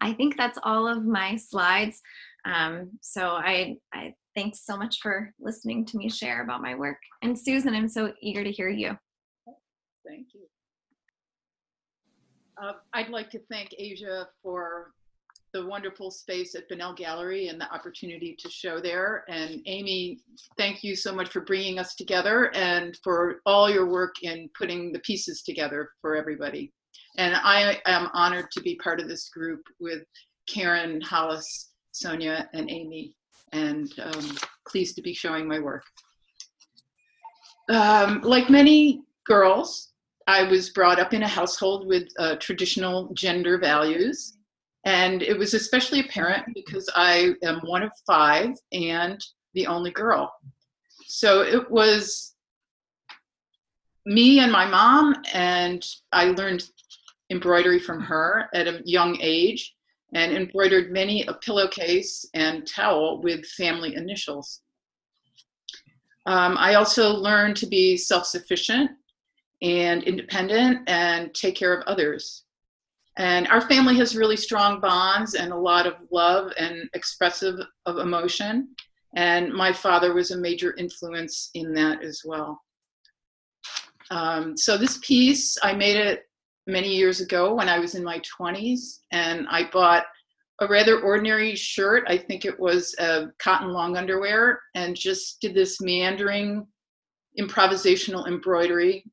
I think that's all of my slides. Um, so I, I thanks so much for listening to me share about my work. And Susan, I'm so eager to hear you. Thank you. Uh, I'd like to thank Asia for the wonderful space at Bunnell Gallery and the opportunity to show there. And Amy, thank you so much for bringing us together and for all your work in putting the pieces together for everybody. And I am honored to be part of this group with Karen, Hollis, Sonya, and Amy, and um, pleased to be showing my work. Um, like many girls, I was brought up in a household with uh, traditional gender values. And it was especially apparent because I am one of five and the only girl. So it was me and my mom, and I learned embroidery from her at a young age and embroidered many a pillowcase and towel with family initials. Um, I also learned to be self sufficient and independent and take care of others. And our family has really strong bonds and a lot of love and expressive of emotion. And my father was a major influence in that as well. Um, so this piece, I made it many years ago when I was in my 20s, and I bought a rather ordinary shirt. I think it was a cotton long underwear, and just did this meandering improvisational embroidery.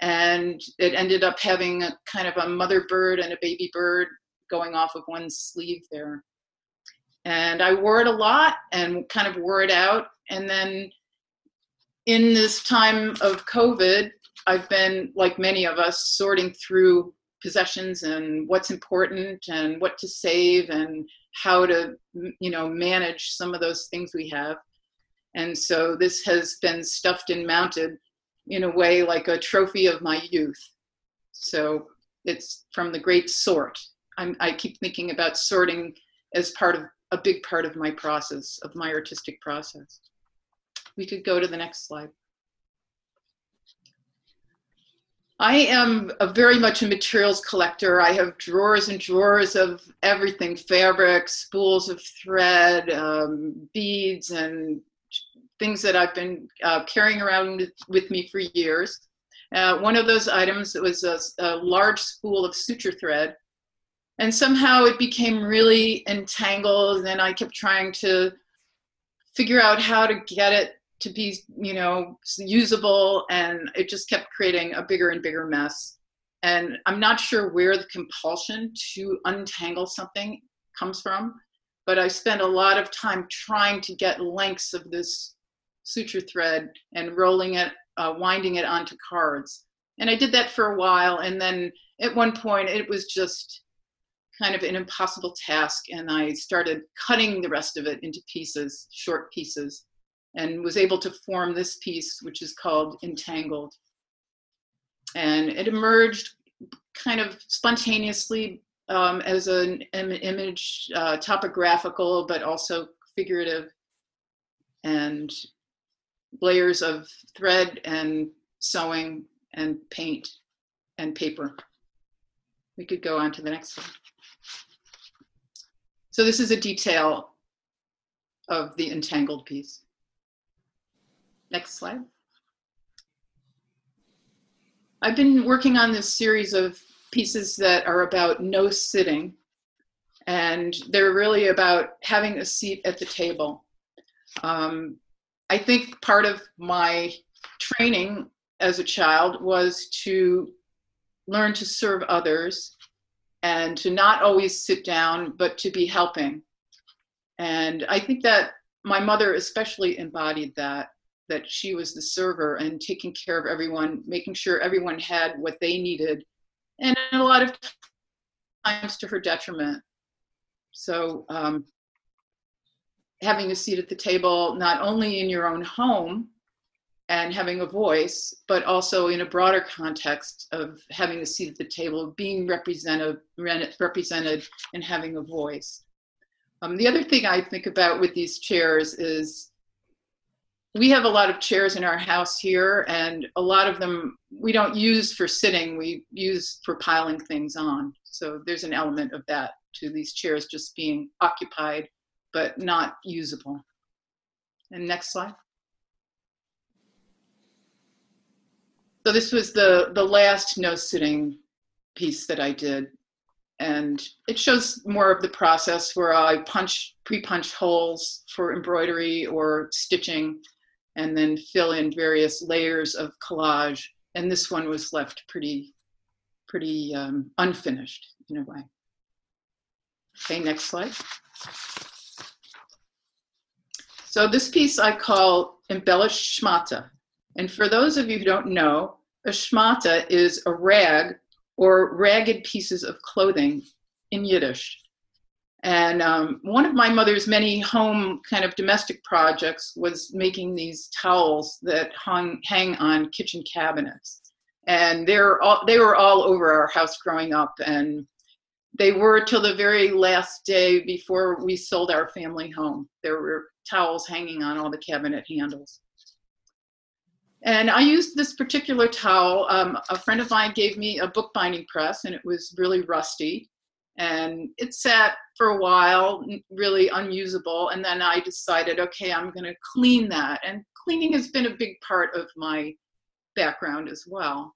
And it ended up having a kind of a mother bird and a baby bird going off of one sleeve there. And I wore it a lot and kind of wore it out. And then in this time of COVID, I've been, like many of us, sorting through possessions and what's important and what to save and how to, you know, manage some of those things we have. And so this has been stuffed and mounted in a way like a trophy of my youth. So it's from the great sort. I'm, I keep thinking about sorting as part of a big part of my process, of my artistic process. We could go to the next slide. I am a very much a materials collector. I have drawers and drawers of everything fabric, spools of thread, um, beads, and things that I've been uh, carrying around with, me for years. Uh, one of those items was a, a large spool of suture thread. And somehow it became really entangled, and I kept trying to figure out how to get it to be you know usable and it just kept creating a bigger and bigger mess and i'm not sure where the compulsion to untangle something comes from but i spent a lot of time trying to get lengths of this suture thread and rolling it uh, winding it onto cards and i did that for a while and then at one point it was just kind of an impossible task and i started cutting the rest of it into pieces short pieces and was able to form this piece, which is called Entangled. And it emerged kind of spontaneously um, as an, image, uh, topographical, but also figurative, and layers of thread and sewing and paint and paper. We could go on to the next one. So this is a detail of the entangled piece. Next slide. I've been working on this series of pieces that are about no sitting, and they're really about having a seat at the table. Um, I think part of my training as a child was to learn to serve others and to not always sit down, but to be helping. And I think that my mother especially embodied that that she was the server and taking care of everyone, making sure everyone had what they needed, and a lot of times to her detriment. So, um, having a seat at the table, not only in your own home and having a voice, but also in a broader context of having a seat at the table, being represented, represented and having a voice. Um, the other thing I think about with these chairs is we have a lot of chairs in our house here, and a lot of them we don't use for sitting, we use for piling things on. So there's an element of that to these chairs just being occupied but not usable. And next slide. So this was the, the last no sitting piece that I did. And it shows more of the process where I punch, pre-punch holes for embroidery or stitching and then fill in various layers of collage. And this one was left pretty, pretty um, unfinished in a way. Okay, next slide. So this piece I call embellished schmata. And for those of you who don't know, a schmata is a rag or ragged pieces of clothing in Yiddish. And um, one of my mother's many home kind of domestic projects was making these towels that hung, hang on kitchen cabinets. And they're all, they were all over our house growing up. And they were till the very last day before we sold our family home. There were towels hanging on all the cabinet handles. And I used this particular towel. Um, a friend of mine gave me a bookbinding press, and it was really rusty. And it sat for a while, really unusable. And then I decided, okay, I'm going to clean that. And cleaning has been a big part of my background as well.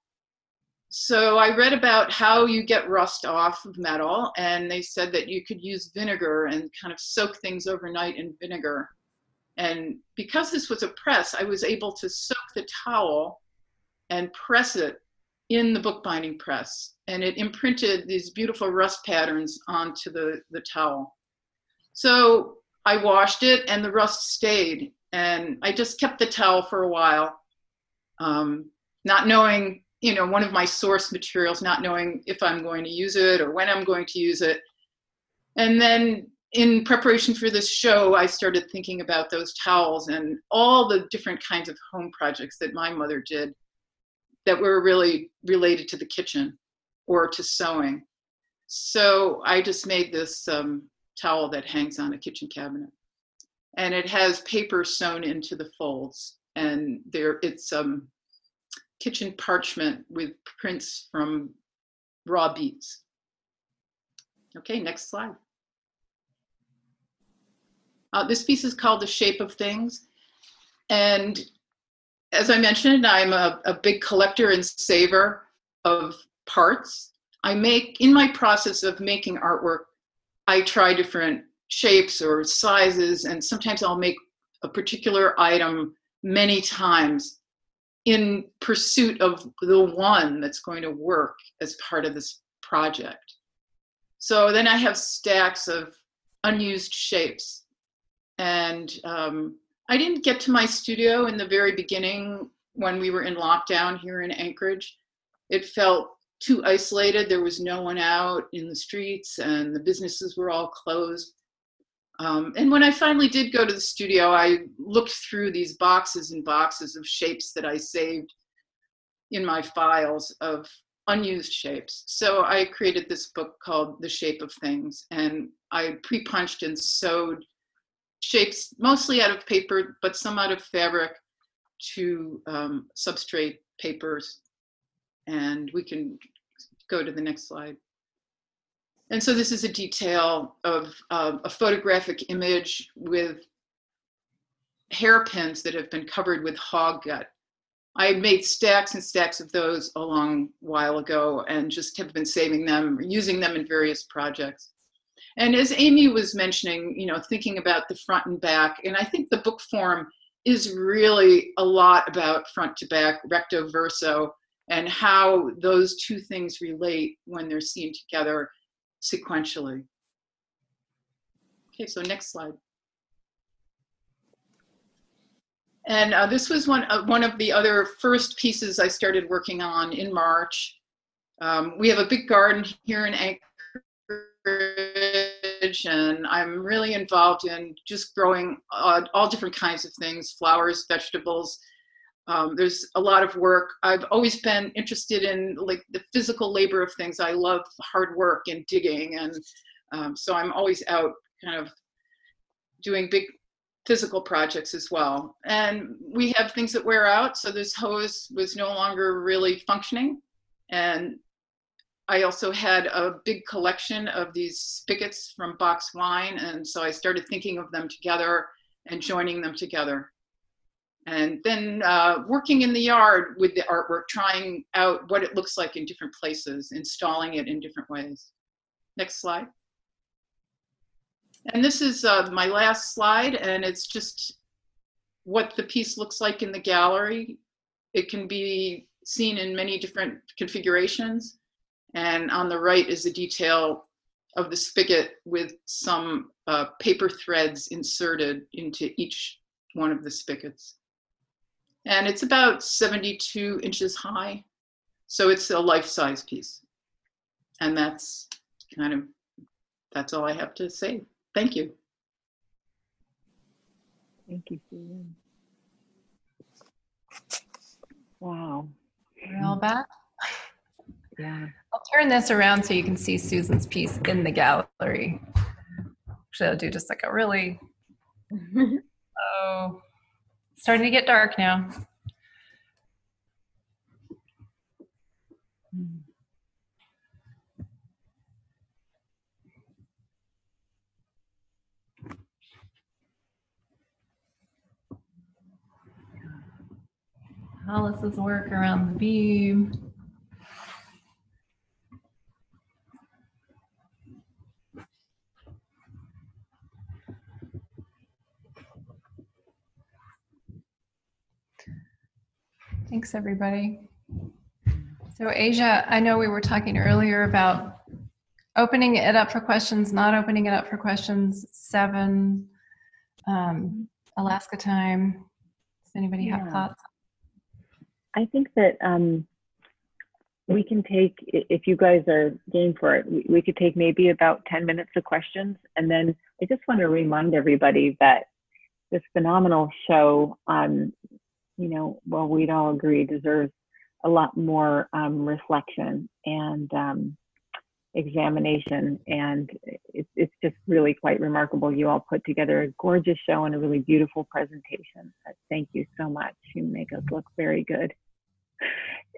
So I read about how you get rust off of metal, and they said that you could use vinegar and kind of soak things overnight in vinegar. And because this was a press, I was able to soak the towel and press it in the bookbinding press. And it imprinted these beautiful rust patterns onto the, the towel. So I washed it and the rust stayed. And I just kept the towel for a while, um, not knowing, you know, one of my source materials, not knowing if I'm going to use it or when I'm going to use it. And then in preparation for this show, I started thinking about those towels and all the different kinds of home projects that my mother did that were really related to the kitchen or to sewing. So I just made this um, towel that hangs on a kitchen cabinet. And it has paper sewn into the folds. And there it's um, kitchen parchment with prints from raw beads. Okay, next slide. Uh, this piece is called The Shape of Things. And as I mentioned, I'm a, a big collector and saver of parts. I make, in my process of making artwork, I try different shapes or sizes, and sometimes I'll make a particular item many times in pursuit of the one that's going to work as part of this project. So then I have stacks of unused shapes and um, I didn't get to my studio in the very beginning when we were in lockdown here in Anchorage. It felt too isolated. There was no one out in the streets, and the businesses were all closed. Um, and when I finally did go to the studio, I looked through these boxes and boxes of shapes that I saved in my files of unused shapes. So I created this book called The Shape of Things, and I pre punched and sewed shapes mostly out of paper, but some out of fabric to um, substrate papers. And we can go to the next slide. And so this is a detail of uh, a photographic image with hairpins that have been covered with hog gut. I made stacks and stacks of those a long while ago and just have been saving them, using them in various projects. And as Amy was mentioning, you know, thinking about the front and back, and I think the book form is really a lot about front to back, recto verso, and how those two things relate when they're seen together sequentially. Okay, so next slide. And uh, this was one, uh, one of the other first pieces I started working on in March. Um, we have a big garden here in Anchorage and I'm really involved in just growing uh, all different kinds of things flowers, vegetables. Um, there's a lot of work. I've always been interested in like the physical labor of things. I love hard work and digging, and um, so I'm always out kind of doing big physical projects as well. And we have things that wear out. So this hose was no longer really functioning. And I also had a big collection of these spigots from box wine. And so I started thinking of them together and joining them together. And then uh, working in the yard with the artwork, trying out what it looks like in different places, installing it in different ways. Next slide. And this is uh, my last slide, and it's just what the piece looks like in the gallery. It can be seen in many different configurations. And on the right is a detail of the spigot with some uh, paper threads inserted into each one of the spigots. And it's about 72 inches high. So it's a life-size piece. And that's kind of, that's all I have to say. Thank you. Thank you, Susan. Wow. We're all back. Yeah. I'll turn this around so you can see Susan's piece in the gallery. Actually, I'll do just like a really, oh, starting to get dark now. Alice's work around the beam. Thanks, everybody. So Asia, I know we were talking earlier about opening it up for questions, not opening it up for questions, seven, um, Alaska time. Does anybody have thoughts? I think that um, we can take, if you guys are game for it, we, we could take maybe about 10 minutes of questions. And then I just want to remind everybody that this phenomenal show, um, you know, well, we'd all agree deserves a lot more um, reflection and um, examination. And it's, it's just really quite remarkable. You all put together a gorgeous show and a really beautiful presentation. Thank you so much. You make us look very good.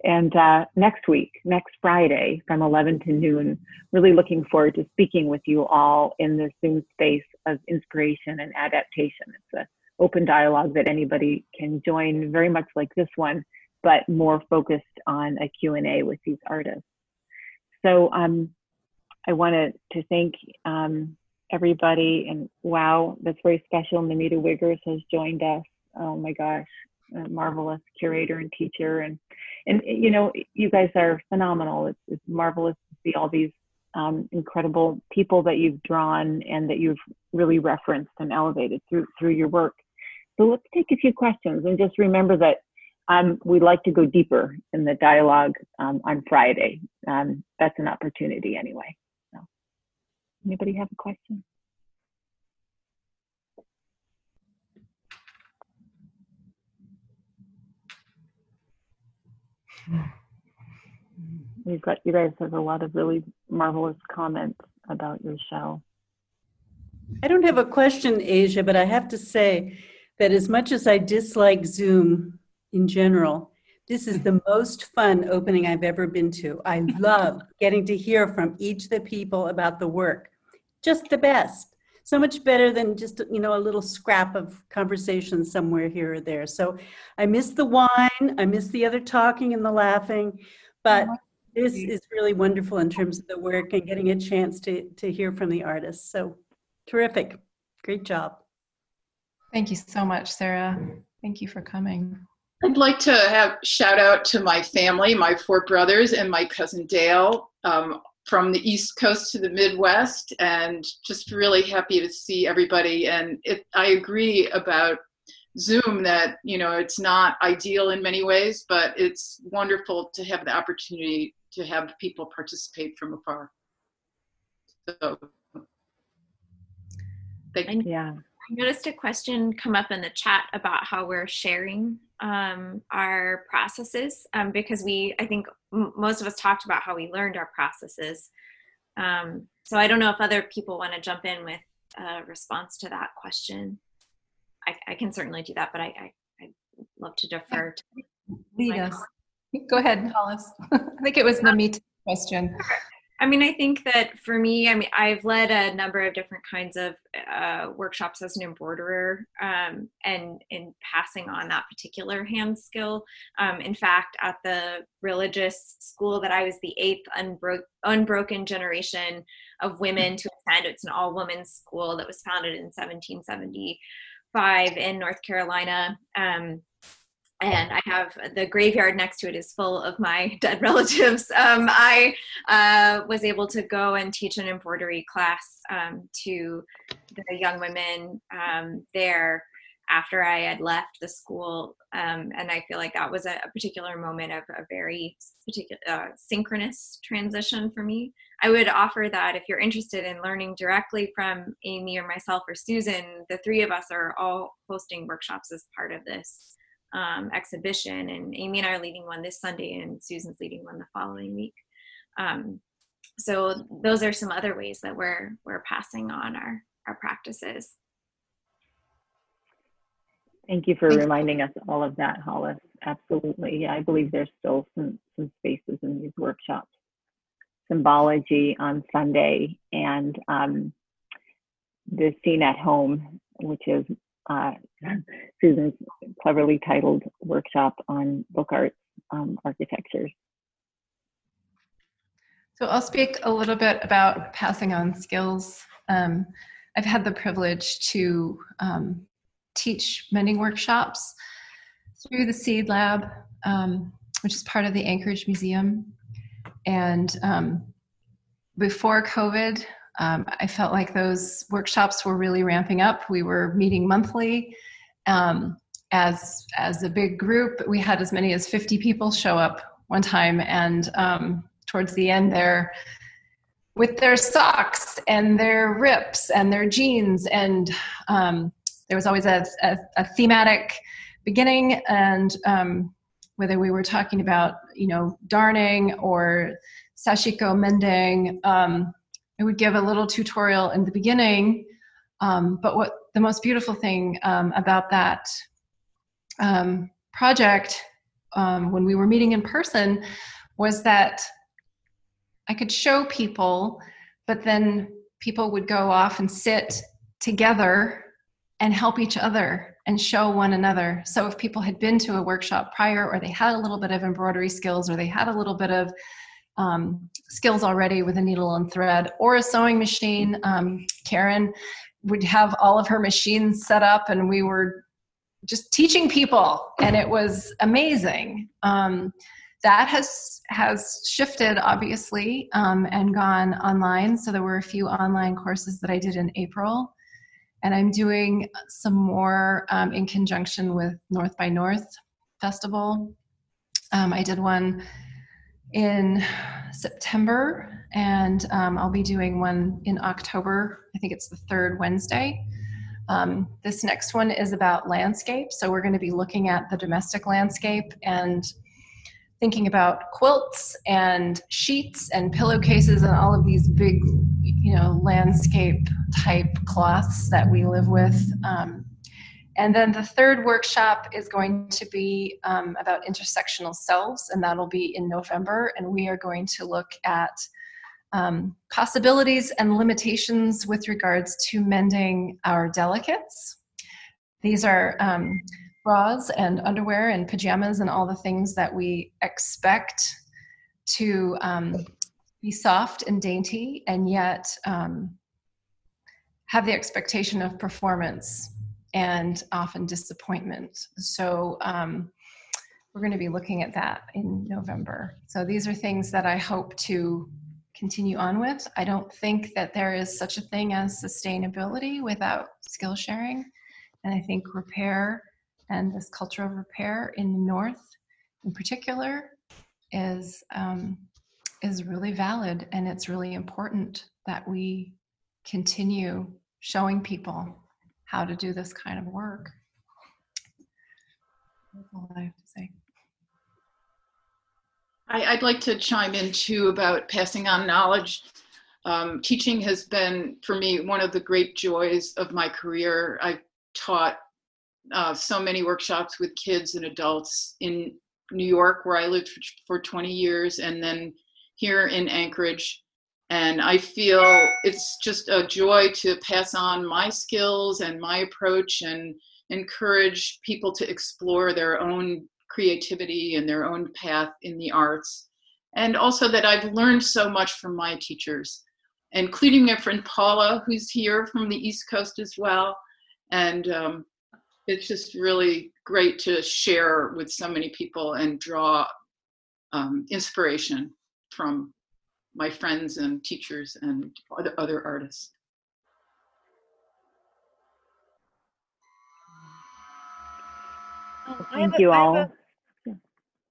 And uh, next week, next Friday from 11 to noon, really looking forward to speaking with you all in this Zoom space of inspiration and adaptation. It's an open dialogue that anybody can join, very much like this one, but more focused on a Q&A with these artists. So um, I wanted to thank um, everybody and wow, that's very special. Namita Wiggers has joined us. Oh my gosh, a marvelous curator and teacher. And, and you know, you guys are phenomenal. It's, it's marvelous to see all these um, incredible people that you've drawn and that you've really referenced and elevated through, through your work. So let's take a few questions and just remember that um, we'd like to go deeper in the dialogue um, on Friday. Um, that's an opportunity anyway. So, anybody have a question? You've got you guys have a lot of really marvelous comments about your show. I don't have a question, Asia, but I have to say that as much as I dislike Zoom in general, this is the most fun opening I've ever been to. I love getting to hear from each of the people about the work. Just the best. So much better than just, you know, a little scrap of conversation somewhere here or there. So I miss the wine, I miss the other talking and the laughing, but oh, this is really wonderful in terms of the work and getting a chance to, to hear from the artists. So terrific. Great job. Thank you so much, Sarah. Thank you for coming. I'd like to have shout out to my family, my four brothers, and my cousin Dale um, from the East Coast to the Midwest, and just really happy to see everybody. And it, I agree about Zoom that you know it's not ideal in many ways, but it's wonderful to have the opportunity to have people participate from afar. So, thank you. Yeah. I noticed a question come up in the chat about how we're sharing um, our processes um, because we, I think m- most of us talked about how we learned our processes. Um, so I don't know if other people want to jump in with a response to that question. I, I can certainly do that, but I, I, I'd love to defer to Lead us. Go ahead, Hollis. I think it was Namita's question. I mean, I think that for me, I mean, I've led a number of different kinds of uh, workshops as an embroiderer um, and in passing on that particular hand skill. Um, in fact, at the religious school that I was the eighth unbro- unbroken generation of women to attend, it's an all women's school that was founded in 1775 in North Carolina. Um, and I have the graveyard next to it is full of my dead relatives. Um, I uh, was able to go and teach an embroidery class um, to the young women um, there after I had left the school, um, and I feel like that was a, a particular moment of a very particular uh, synchronous transition for me. I would offer that if you're interested in learning directly from Amy or myself or Susan, the three of us are all hosting workshops as part of this um, exhibition, and Amy and I are leading one this Sunday, and Susan's leading one the following week. Um, so those are some other ways that we're we're passing on our our practices. Thank you for Thank you. reminding us all of that, Hollis. Absolutely. Yeah, I believe there's still some, some spaces in these workshops. Symbology on Sunday and um, the scene at home, which is uh, Susan's cleverly titled workshop on book arts um, architectures. So I'll speak a little bit about passing on skills. Um, I've had the privilege to um, teach mending workshops through the Seed Lab, um, which is part of the Anchorage Museum. And um, before COVID, um, I felt like those workshops were really ramping up. We were meeting monthly um, as as a big group. We had as many as 50 people show up one time, and um, towards the end, there with their socks and their rips and their jeans, and um, there was always a, a, a thematic beginning and um, whether we were talking about you know darning or sashiko mending um, I would give a little tutorial in the beginning. Um, but what the most beautiful thing um, about that um, project um, when we were meeting in person was that I could show people, but then people would go off and sit together and help each other and show one another. So if people had been to a workshop prior or they had a little bit of embroidery skills or they had a little bit of um, skills already with a needle and thread or a sewing machine. Um, Karen would have all of her machines set up, and we were just teaching people, and it was amazing. Um, that has has shifted obviously um, and gone online. So there were a few online courses that I did in April, and I'm doing some more um, in conjunction with North by North Festival. Um, I did one in September, and um, I'll be doing one in October. I think it's the third Wednesday. Um, this next one is about landscape. So we're going to be looking at the domestic landscape and thinking about quilts and sheets and pillowcases and all of these big, you know, landscape type cloths that we live with. Um, and then the third workshop is going to be um, about intersectional selves, and that'll be in November. And we are going to look at um, possibilities and limitations with regards to mending our delicates. These are um, bras and underwear and pajamas and all the things that we expect to um, be soft and dainty and yet um, have the expectation of performance and often disappointment. So um, we're going to be looking at that in November. So these are things that I hope to continue on with. I don't think that there is such a thing as sustainability without skill sharing. And I think repair and this culture of repair in the North in particular is um, is really valid and it's really important that we continue showing people how to do this kind of work. That's all I have to say. I, I'd like to chime in too about passing on knowledge. Um, teaching has been, for me, one of the great joys of my career. I've taught uh, so many workshops with kids and adults in New York, where I lived for 20 years, and then here in Anchorage. And I feel it's just a joy to pass on my skills and my approach and encourage people to explore their own creativity and their own path in the arts. And also that I've learned so much from my teachers, including my friend Paula, who's here from the East Coast as well. And um, it's just really great to share with so many people and draw um, inspiration from my friends and teachers and other, other artists. Um, Thank a- you I have all. a-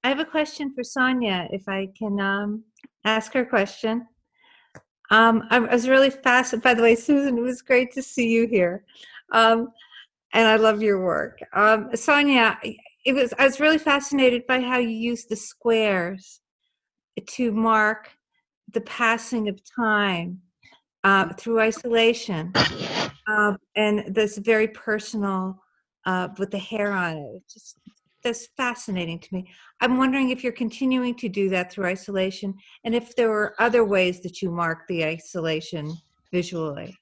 I have a question for Sonya, if I can um, ask her a question. Um, I I was really fascinated, by the way, Susan, it was great to see you here. Um, and I love your work. Um, Sonya, it was, I was really fascinated by how you used the squares to mark the passing of time uh, through isolation. Um, and this very personal uh, with the hair on it. It's just that's fascinating to me. I'm wondering if you're continuing to do that through isolation, and if there were other ways that you mark the isolation visually.